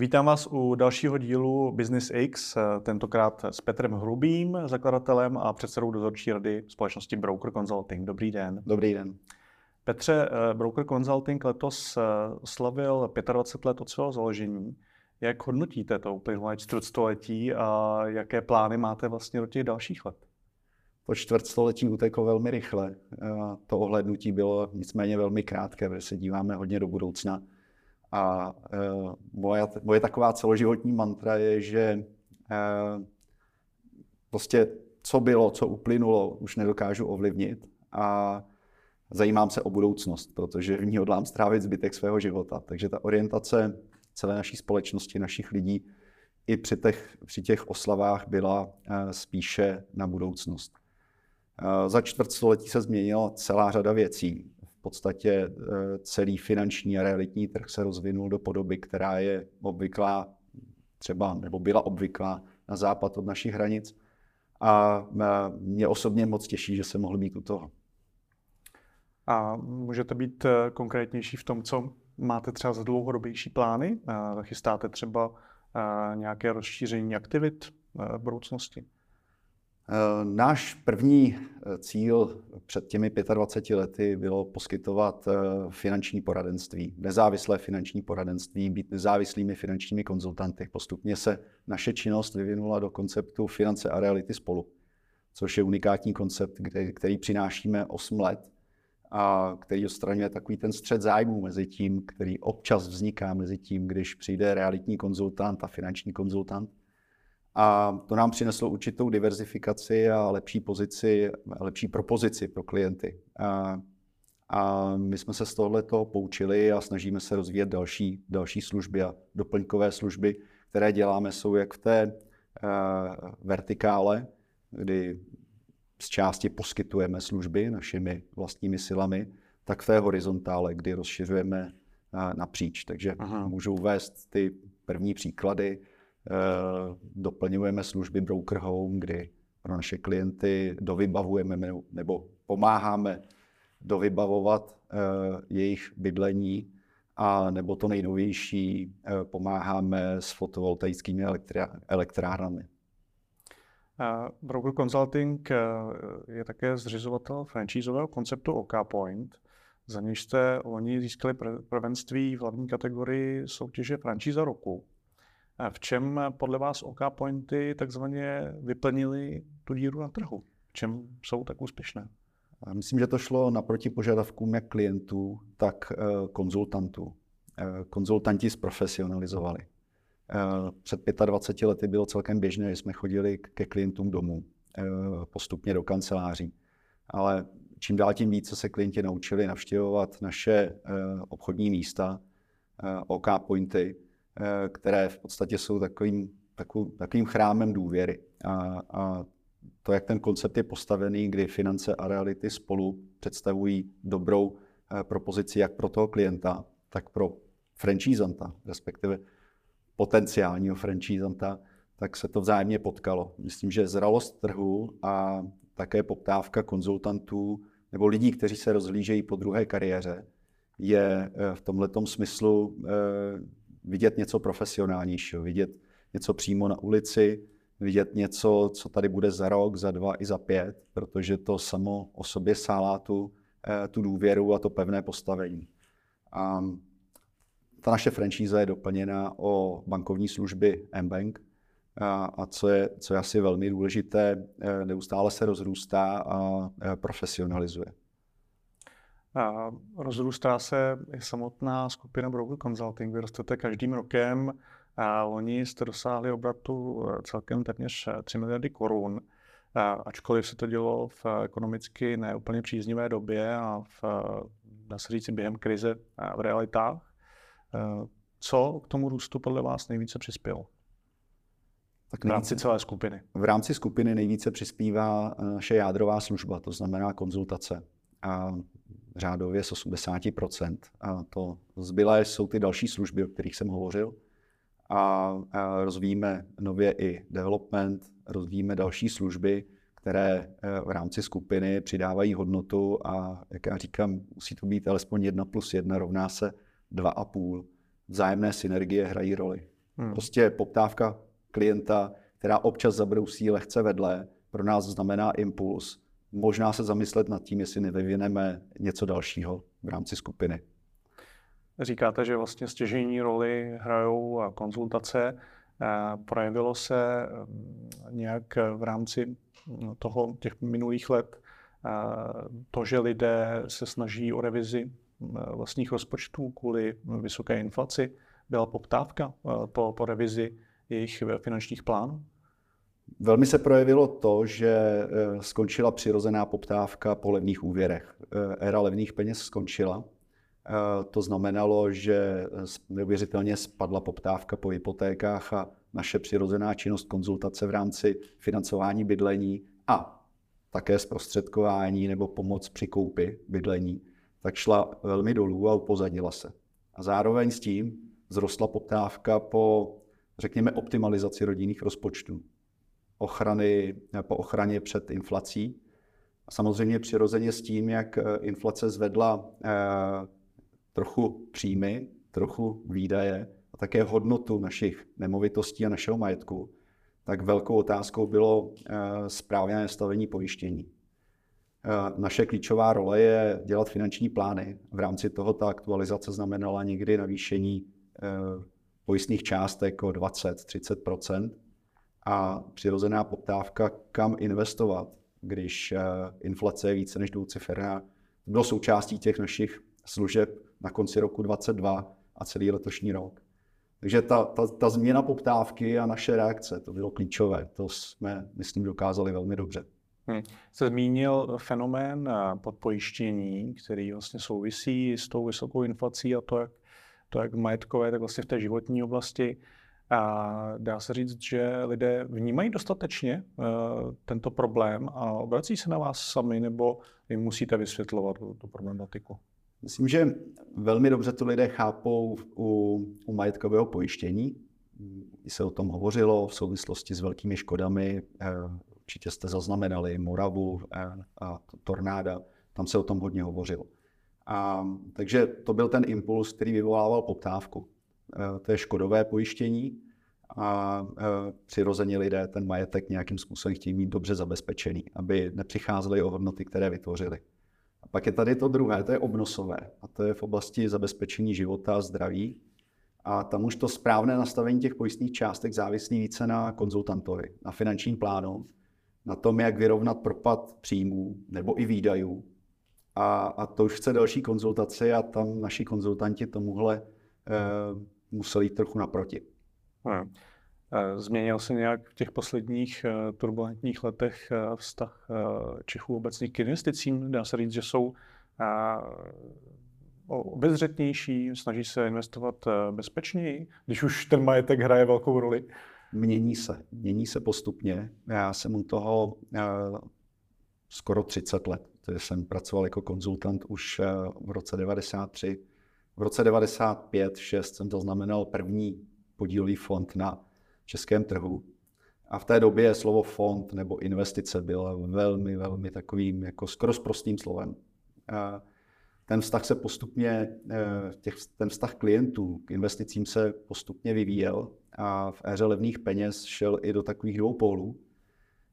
Vítám vás u dalšího dílu Business X, tentokrát s Petrem Hrubým, zakladatelem a předsedou dozorčí rady společnosti Broker Consulting. Dobrý den. Dobrý den. Petře, eh, Broker Consulting letos eh, slavil 25 let od svého založení. Jak hodnotíte to uplynulé čtvrtstoletí a jaké plány máte vlastně do těch dalších let? To čtvrtstoletí uteklo velmi rychle. To ohlednutí bylo nicméně velmi krátké, protože se díváme hodně do budoucna. A moje, moje taková celoživotní mantra je, že prostě co bylo, co uplynulo, už nedokážu ovlivnit a zajímám se o budoucnost, protože v ní hodlám strávit zbytek svého života. Takže ta orientace celé naší společnosti, našich lidí, i při těch, při těch oslavách byla spíše na budoucnost. Za čtvrtstoletí se změnila celá řada věcí. Podstatě e, celý finanční a realitní trh se rozvinul do podoby, která je obvyklá třeba, nebo byla obvyklá na západ od našich hranic. A e, mě osobně moc těší, že se mohl být u toho. A můžete být e, konkrétnější v tom, co máte třeba za dlouhodobější plány? Chystáte třeba nějaké rozšíření aktivit v budoucnosti? Eh, náš první eh, cíl před těmi 25 lety bylo poskytovat eh, finanční poradenství, nezávislé finanční poradenství, být nezávislými finančními konzultanty. Postupně se naše činnost vyvinula do konceptu finance a reality spolu, což je unikátní koncept, který přinášíme 8 let a který odstraňuje takový ten střed zájmů mezi tím, který občas vzniká mezi tím, když přijde realitní konzultant a finanční konzultant a to nám přineslo určitou diverzifikaci a lepší pozici, lepší propozici pro klienty. A, a my jsme se z tohoto poučili a snažíme se rozvíjet další, další služby a doplňkové služby, které děláme, jsou jak v té uh, vertikále, kdy z části poskytujeme služby našimi vlastními silami, tak v té horizontále, kdy rozšiřujeme uh, napříč. Takže Aha. můžu uvést ty první příklady. Eh, doplňujeme služby Broker Home, kdy pro naše klienty dovybavujeme nebo pomáháme dovybavovat eh, jejich bydlení a nebo to nejnovější eh, pomáháme s fotovoltaickými elektrárnami. Broker Consulting je také zřizovatel franchízového konceptu OK Point, za něž jste loni získali prvenství v hlavní kategorii soutěže franšíza roku. V čem podle vás OK Pointy takzvaně vyplnili tu díru na trhu? V čem jsou tak úspěšné? Myslím, že to šlo naproti požadavkům jak klientů, tak eh, konzultantů. Eh, konzultanti zprofesionalizovali. Eh, před 25 lety bylo celkem běžné, že jsme chodili ke klientům domů, postupně do kanceláří. Ale čím dál tím více se klienti naučili navštěvovat naše obchodní místa, OK Pointy, které v podstatě jsou takovým, takovým, takovým chrámem důvěry. A, a to, jak ten koncept je postavený, kdy finance a reality spolu představují dobrou eh, propozici jak pro toho klienta, tak pro franchisanta, respektive potenciálního franchisanta, tak se to vzájemně potkalo. Myslím, že zralost trhu a také poptávka konzultantů nebo lidí, kteří se rozhlížejí po druhé kariéře, je eh, v tomto smyslu vidět něco profesionálnějšího, vidět něco přímo na ulici, vidět něco, co tady bude za rok, za dva i za pět, protože to samo o sobě sálá tu, eh, tu důvěru a to pevné postavení. A ta naše franšíza je doplněna o bankovní služby mBank, a, a co, je, co je asi velmi důležité, eh, neustále se rozrůstá a eh, profesionalizuje. A rozrůstá se i samotná skupina Broker Consulting. Vy rostete každým rokem a loni jste dosáhli obratu eh, celkem téměř 3 eh, miliardy korun. A ačkoliv se to dělo v ekonomicky neúplně příznivé době a v, dá se říct, během krize v realitách. Eh, co k tomu růstu podle vás nejvíce přispělo? Tak nejvíce, v rámci celé skupiny. V rámci skupiny nejvíce přispívá naše jádrová služba, to znamená konzultace. A řádově z 80%. A to zbylé jsou ty další služby, o kterých jsem hovořil. A, a rozvíjíme nově i development, rozvíjíme další služby, které eh, v rámci skupiny přidávají hodnotu a, jak já říkám, musí to být alespoň jedna plus jedna rovná se dva a půl. Vzájemné synergie hrají roli. Hmm. Prostě poptávka klienta, která občas zabrousí lehce vedle, pro nás znamená impuls. Možná se zamyslet nad tím, jestli nevyvineme něco dalšího v rámci skupiny. Říkáte, že vlastně stěžení roli hrajou konzultace. Projevilo se mm, nějak v rámci toho těch minulých let to, že lidé se snaží o revizi vlastních rozpočtů kvůli vysoké inflaci, byla poptávka po, po revizi jejich finančních plánů? Velmi se projevilo to, že e, skončila přirozená poptávka po levných úvěrech. E, éra levných peněz skončila. E, to znamenalo, že neuvěřitelně spadla poptávka po hypotékách a naše přirozená činnost konzultace v rámci financování bydlení a také zprostředkování nebo pomoc při koupi bydlení, tak šla velmi dolů a upozadila se. A zároveň s tím zrostla poptávka po, řekněme, optimalizaci rodinných rozpočtů, ochrany, po ochraně před inflací. A samozřejmě přirozeně s tím, jak inflace zvedla eh, trochu příjmy, trochu výdaje a také hodnotu našich nemovitostí a našeho majetku, tak velkou otázkou bylo eh, správné nastavení pojištění. Eh, naše klíčová role je dělat finanční plány. V rámci toho ta aktualizace znamenala někdy navýšení eh, pojistných částek o 20-30 a přirozená poptávka, kam investovat, když inflace je více než dvouciferná. Bylo součástí těch našich služeb na konci roku 2022 a celý letošní rok. Takže ta, ta, ta změna poptávky a naše reakce, to bylo klíčové. To jsme, myslím, dokázali velmi dobře. Hmm. Jste zmínil fenomén eh, podpojištění, který vlastně souvisí s tou vysokou inflací a to, jak, to jak majetkové, tak vlastně v té životní oblasti. A dá se říct, že lidé vnímají dostatečně uh, tento problém a obrací se na vás sami, nebo jim musíte vysvětlovat tu problematiku? Myslím, že velmi dobře to lidé chápou u, u majetkového pojištění. Když se o tom hovořilo v souvislosti s velkými škodami, eh, určitě jste zaznamenali Moravu eh, a tornáda, tam se o tom hodně hovořilo. A, takže to byl ten impuls, který vyvolával poptávku. Eh, to je škodové pojištění a přirozeně lidé ten majetek nějakým způsobem chtějí mít dobře zabezpečený, aby nepřicházeli o hodnoty, které vytvořili. A pak je tady to druhé, to je obnosové. A to je v oblasti zabezpečení života a zdraví. A tam už to správné nastavení těch pojistných částek závislí více na konzultantovi, na finančním plánu, na tom, jak vyrovnat propad příjmů nebo i výdajů. A, a to už chce další konzultaci a tam naši konzultanti tomuhle eh, museli jít trochu naproti. Hmm. Změnil se nějak v těch posledních eh, turbulentních letech eh, vztah Čechů obecně k investicím? Dá se říct, že jsou obezřetnější, snaží se investovat bezpečněji, když už ten majetek hraje velkou roli? Mění se, mění se postupně. Já jsem u toho skoro 30 let. Jsem pracoval jako konzultant už v roce 93. V roce 95-6 jsem zaznamenal první podílový fond na českém trhu. A v té době slovo fond nebo investice bylo velmi, velmi takovým jako skoro prostým slovem. Ten vztah se postupně, eh, těch, ten vztah klientů k investicím se postupně vyvíjel a v éře levných peněz šel i do takových dvou pólů.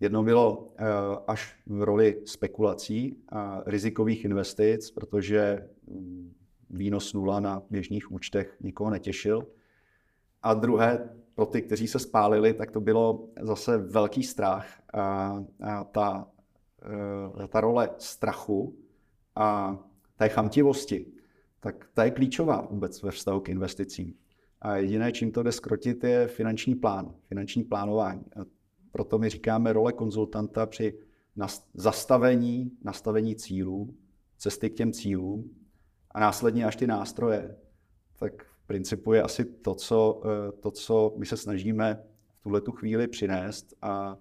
Jedno bylo eh, až v roli spekulací a rizikových investic, protože mm, výnos nula na běžných účtech nikoho netěšil. A druhé pro ty, kteří se spálili, tak to bylo zase velký strach. A, a ta, e, ta role strachu a té chamtivosti, tak ta je klíčová vůbec ve vztahu k investicím. A jediné, čím to jde skrotit, je finanční plán, finanční plánování. A proto my říkáme role konzultanta při zastavení, nastavení cílů, cesty k těm cílům a následně až ty nástroje. Tak principu je asi to, co, eh, to, co my se snažíme v tuhle tu chvíli přinést a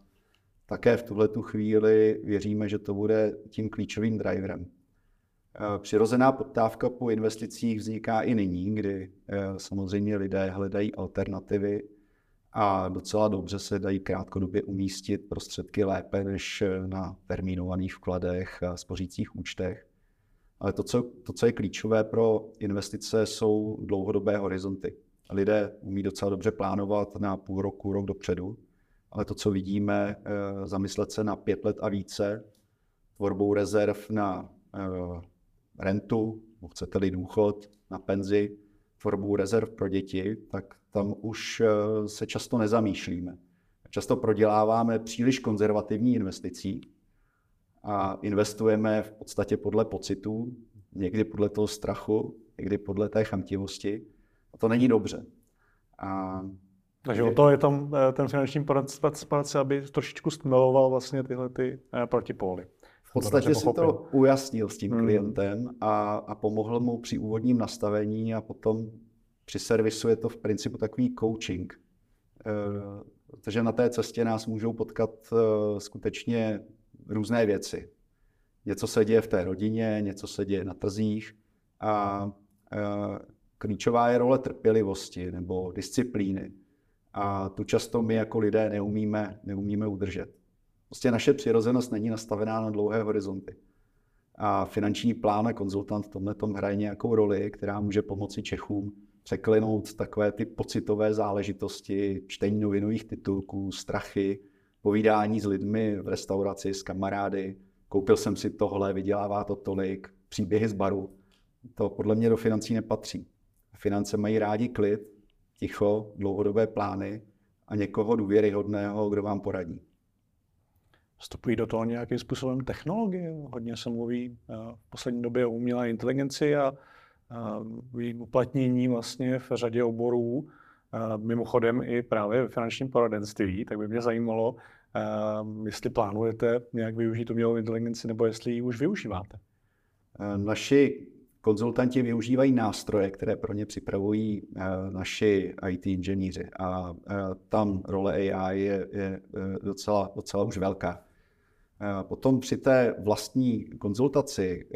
také v tuhle tu chvíli věříme, že to bude tím klíčovým driverem. Eh, přirozená poptávka po investicích vzniká i nyní, kdy eh, samozřejmě lidé hledají alternativy a docela dobře se dají krátkodobě umístit prostředky lépe než na termínovaných vkladech a spořících účtech. Ale to co, to, co je klíčové pro investice, jsou dlouhodobé horizonty. lidé umí docela dobře plánovat na půl roku, rok dopředu, ale to, co vidíme, zamyslet se na pět let a více, tvorbou rezerv na rentu, chcete-li důchod, na penzi, tvorbou rezerv pro děti, tak tam už se často nezamýšlíme. Často proděláváme příliš konzervativní investicí a investujeme v podstatě podle pocitů, někdy podle toho strachu, někdy podle té chamtivosti. A to není dobře. A takže o to je tam eh, ten finanční poradce, aby trošičku stmeloval vlastně tyhle ty eh, protipóly. V podstatě si to ujasnil s tím hmm. klientem a, a pomohl mu při úvodním nastavení a potom při servisu je to v principu takový coaching. Eh, protože na té cestě nás můžou potkat skutečně různé věci. Něco se děje v té rodině, něco se děje na trzích a klíčová je role trpělivosti nebo disciplíny. A tu často my jako lidé neumíme, neumíme udržet. Prostě naše přirozenost není nastavená na dlouhé horizonty. A finanční plán a konzultant v tomhle tom hraje nějakou roli, která může pomoci Čechům překlinout takové ty pocitové záležitosti, čtení novinových titulků, strachy, povídání s lidmi v restauraci, s kamarády, koupil jsem si tohle, vydělává to tolik, příběhy z baru. To podle mě do financí nepatří. Finance mají rádi klid, ticho, dlouhodobé plány a někoho důvěryhodného, kdo vám poradí. Vstupují do toho nějakým způsobem technologie. Hodně se mluví eh, v poslední době o umělé inteligenci a jejím uplatnění vlastně v řadě oborů, eh, mimochodem i právě ve finančním poradenství, tak by mě zajímalo, eh, jestli plánujete nějak využít umělou inteligenci nebo jestli ji už využíváte. Naši konzultanti využívají nástroje, které pro ně připravují eh, naši IT inženýři a eh, tam role AI je, je eh, docela, docela už velká. Potom při té vlastní konzultaci,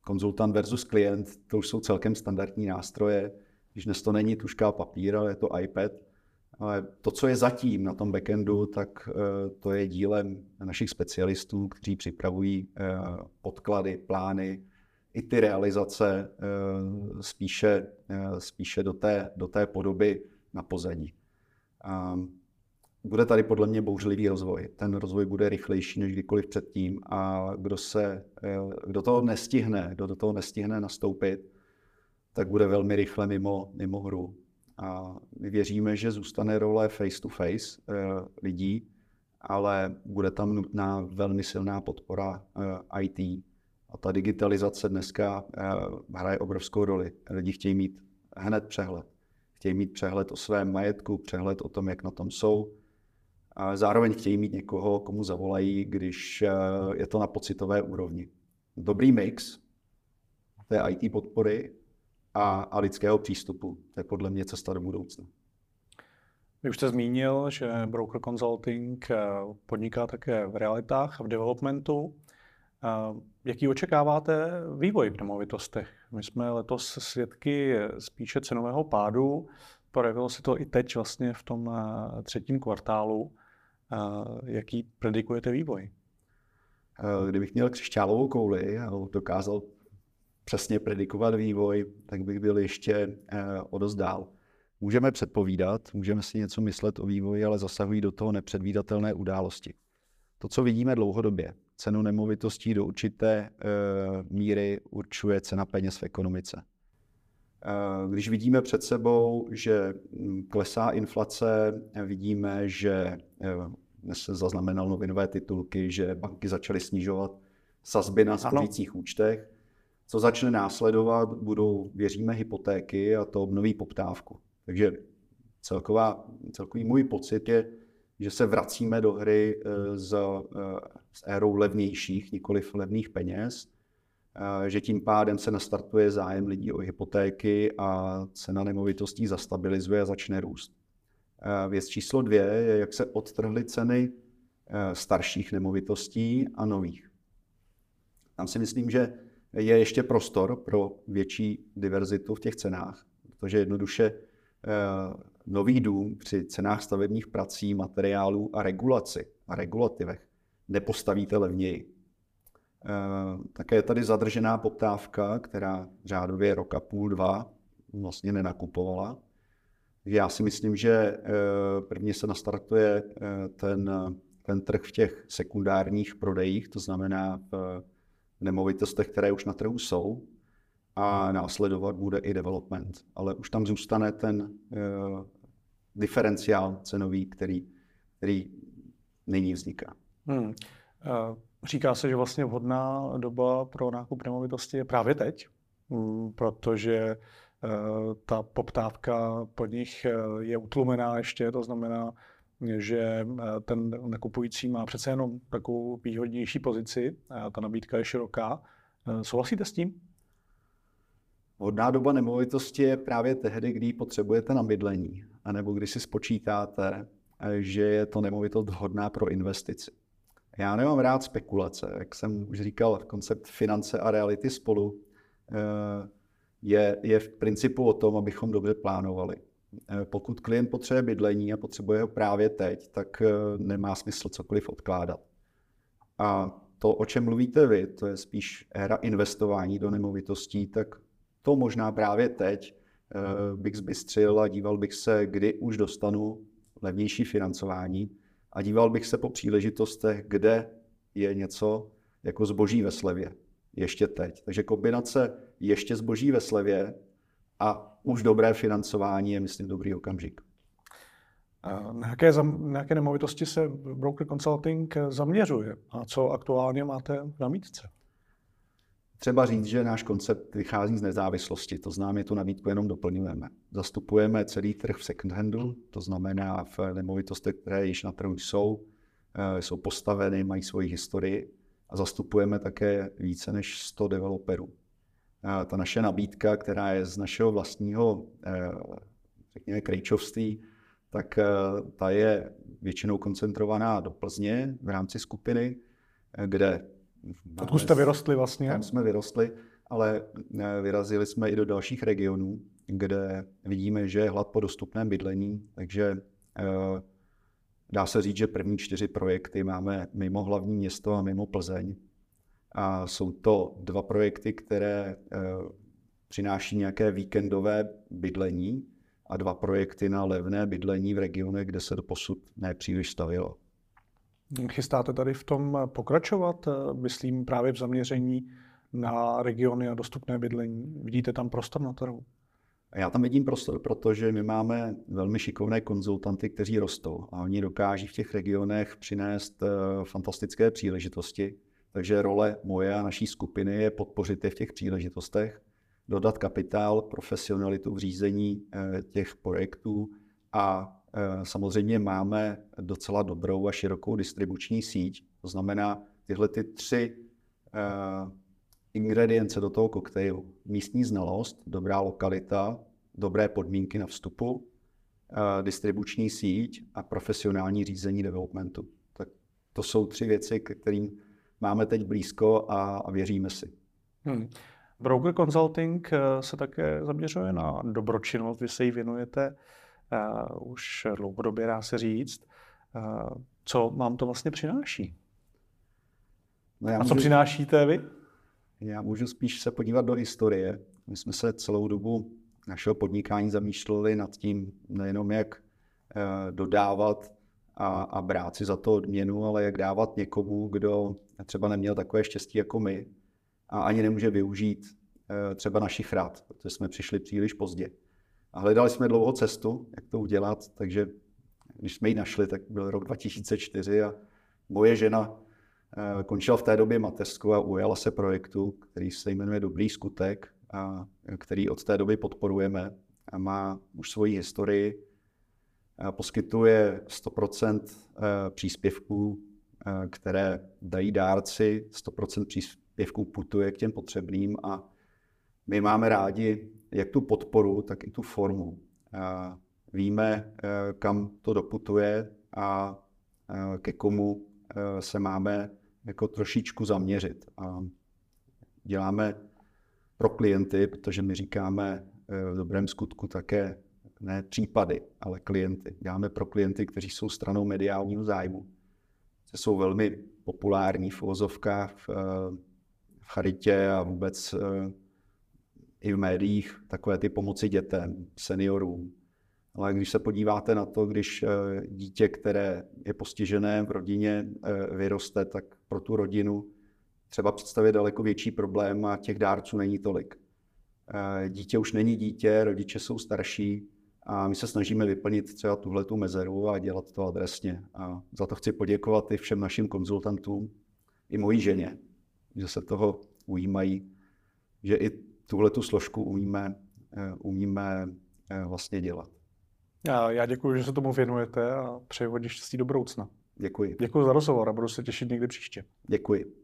konzultant versus klient, to už jsou celkem standardní nástroje, když dnes to není tuška papír, ale je to iPad. Ale to, co je zatím na tom backendu, tak to je dílem našich specialistů, kteří připravují podklady, plány, i ty realizace eh, spíše, eh, spíše do, té, do té podoby na pozadí. Bude tady podle mě bouřlivý rozvoj. Ten rozvoj bude rychlejší než kdykoliv předtím a kdo, se, eh, kdo toho nestihne, kdo do toho nestihne nastoupit, tak bude velmi rychle mimo, mimo hru. A my věříme, že zůstane role face-to-face lidí, ale bude tam nutná velmi silná podpora IT, a ta digitalizace dneska eh, hraje obrovskou roli. Lidi chtějí mít hned přehled. Chtějí mít přehled o svém majetku, přehled o tom, jak na tom jsou. A zároveň chtějí mít někoho, komu zavolají, když eh, je to na pocitové úrovni. Dobrý mix té IT podpory a, a lidského přístupu. To je podle mě cesta do budoucna. Vy už jste zmínil, že Broker Consulting eh, podniká také v realitách a v developmentu. Jaký očekáváte vývoj v nemovitostech? My jsme letos svědky spíše cenového pádu. Projevilo se to i teď vlastně v tom eh, třetím kvartálu. Jaký predikujete vývoj? Eh, kdybych měl křišťálovou kouli a dokázal přesně predikovat vývoj, tak bych byl ještě eh, o dost dál. Můžeme předpovídat, můžeme si něco myslet o vývoji, ale zasahují do toho nepředvídatelné události. To, co vidíme dlouhodobě, cenu nemovitostí do určité uh, míry určuje cena peněz v ekonomice. Uh, když vidíme před sebou, že hm, klesá inflace, vidíme, že dnes se zaznamenal novinové titulky, že banky začaly snižovat sazby na spořících účtech. Co začne následovat, budou, věříme, hypotéky a to obnoví poptávku. Takže celková, celkový můj pocit je, že se vracíme do hry eh, s, eh, s érou levnějších, nikoli levných peněz, eh, že tím pádem se nastartuje zájem lidí o hypotéky a cena nemovitostí zastabilizuje a začne růst. Věc číslo dvě je, jak se odtrhly ceny starších nemovitostí a nových. Tam si myslím, že je ještě prostor pro větší diverzitu v těch cenách, protože jednoduše nový dům při cenách stavebních prací, materiálů a regulaci a regulativech nepostavíte levněji. Eh, také je tady zadržená poptávka, která řádově roka půl, dva vlastně nenakupovala. Já si myslím, že prvně se nastartuje ten, ten trh v těch sekundárních prodejích, to znamená v nemovitostech, které už na trhu jsou, a následovat bude i development. Ale už tam zůstane ten uh, diferenciál cenový, který, který nyní vzniká. Hmm. Uh, říká se, že vlastně vhodná doba pro nákup nemovitosti je právě teď, um, protože uh, ta poptávka po nich je utlumená ještě, to znamená, že ten nakupující má přece jenom takovou výhodnější pozici, ta nabídka je široká. Souhlasíte s tím? Hodná doba nemovitosti je právě tehdy, kdy potřebujete na bydlení, anebo když si spočítáte, že je to nemovitost hodná pro investici. Já nemám rád spekulace, jak jsem už říkal, koncept finance a reality spolu eh, je, je v principu o tom, abychom dobře plánovali. Eh, pokud klient potřebuje bydlení a potřebuje ho právě teď, tak eh, nemá smysl cokoliv odkládat. A to, o čem mluvíte vy, to je spíš éra investování do nemovitostí, tak to možná právě teď uh, bych zbystřil a díval bych se, kdy už dostanu levnější financování a díval bych se po příležitostech, kde je něco jako zboží ve slevě. Ještě teď. Takže kombinace ještě zboží ve slevě a už dobré financování je, myslím, dobrý okamžik. Na jaké, na jaké nemovitosti se Broker Consulting zaměřuje a co aktuálně máte v namítce? Třeba říct, že náš koncept vychází z nezávislosti, to znamená, my tu nabídku jenom doplňujeme. Zastupujeme celý trh v second handu, to znamená v nemovitostech, které již na trhu jsou, eh, jsou postaveny, mají svoji historii a zastupujeme také více než 100 developerů. Eh, ta naše nabídka, která je z našeho vlastního, eh, řekněme, krejčovství, tak ta je většinou koncentrovaná do Plzně v rámci skupiny, kde Odkud jste vyrostli vlastně? Tam jsme vyrostli, ale eh, vyrazili jsme i do dalších regionů, kde vidíme, že je hlad po dostupném bydlení, takže eh, dá se říct, že první čtyři projekty máme mimo hlavní město a mimo Plzeň. A jsou to dva projekty, které eh, přináší nějaké víkendové bydlení a dva projekty na levné bydlení v regionech, kde se do posud nepříliš stavilo. Chystáte tady v tom pokračovat, eh, myslím právě v zaměření na regiony a dostupné bydlení? Vidíte tam prostor na trhu? Já tam vidím prostor, protože my máme velmi šikovné konzultanty, kteří rostou a oni dokáží v těch regionech přinést eh, fantastické příležitosti. Takže role moje a naší skupiny je podpořit je v těch příležitostech, dodat kapitál, profesionalitu v řízení eh, těch projektů a Eh, samozřejmě máme docela dobrou a širokou distribuční síť, to znamená tyhle ty tři uh, ingredience do toho koktejlu. Místní znalost, dobrá lokalita, dobré podmínky na vstupu, distribuční síť a profesionální řízení developmentu. Tak to jsou tři věci, kterým máme teď blízko a, a věříme si. Hmm. Broker Consulting se také zaměřuje na dobročinnost, vy se jí věnujete uh, už dlouhodobě, dá se říct. Uh, co vám to vlastně přináší? No já A co přinášíte vy? Já můžu spíš se podívat do historie. My jsme se celou dobu našeho podnikání zamýšleli nad tím nejenom, jak uh, dodávat a, a brát si za to odměnu, ale jak dávat někomu, kdo třeba neměl takové štěstí jako my a ani nemůže využít uh, třeba našich rád, protože jsme přišli příliš pozdě. A hledali jsme dlouho cestu, jak to udělat, takže když jsme ji našli, tak byl rok 2004 a moje žena eh, končila v té době mateřskou a ujala se projektu, který se jmenuje Dobrý skutek, a který od té doby podporujeme a má už svoji historii. A poskytuje 100% eh, příspěvků, eh, které dají dárci, 100% příspěvků putuje k těm potřebným a my máme rádi jak tu podporu, tak i tu formu. Víme, eh, kam to doputuje a eh, ke komu eh, se máme jako trošičku zaměřit. A děláme pro klienty, protože my říkáme v dobrém skutku také ne případy, ale klienty. Děláme pro klienty, kteří jsou stranou mediálního zájmu. Jsou velmi populární v uvozovkách v, v charitě a vůbec i v médiích takové ty pomoci dětem, seniorům, Ale když se podíváte na to, když dítě, které je postižené v rodině, vyroste, tak pro tu rodinu třeba představit daleko větší problém a těch dárců není tolik. Dítě už není dítě, rodiče jsou starší, a my se snažíme vyplnit třeba tuhle tu mezeru a dělat to adresně. A za to chci poděkovat i všem našim konzultantům, i mojí ženě, že se toho ujímají, že i tuhle tu složku umíme, eh, umíme eh, vlastně dělat. Já, já děkuji, že se tomu věnujete a přeji hodně štěstí do budoucna. Děkuji. Děkuji za rozhovor a budu se těšit někdy příště. Děkuji.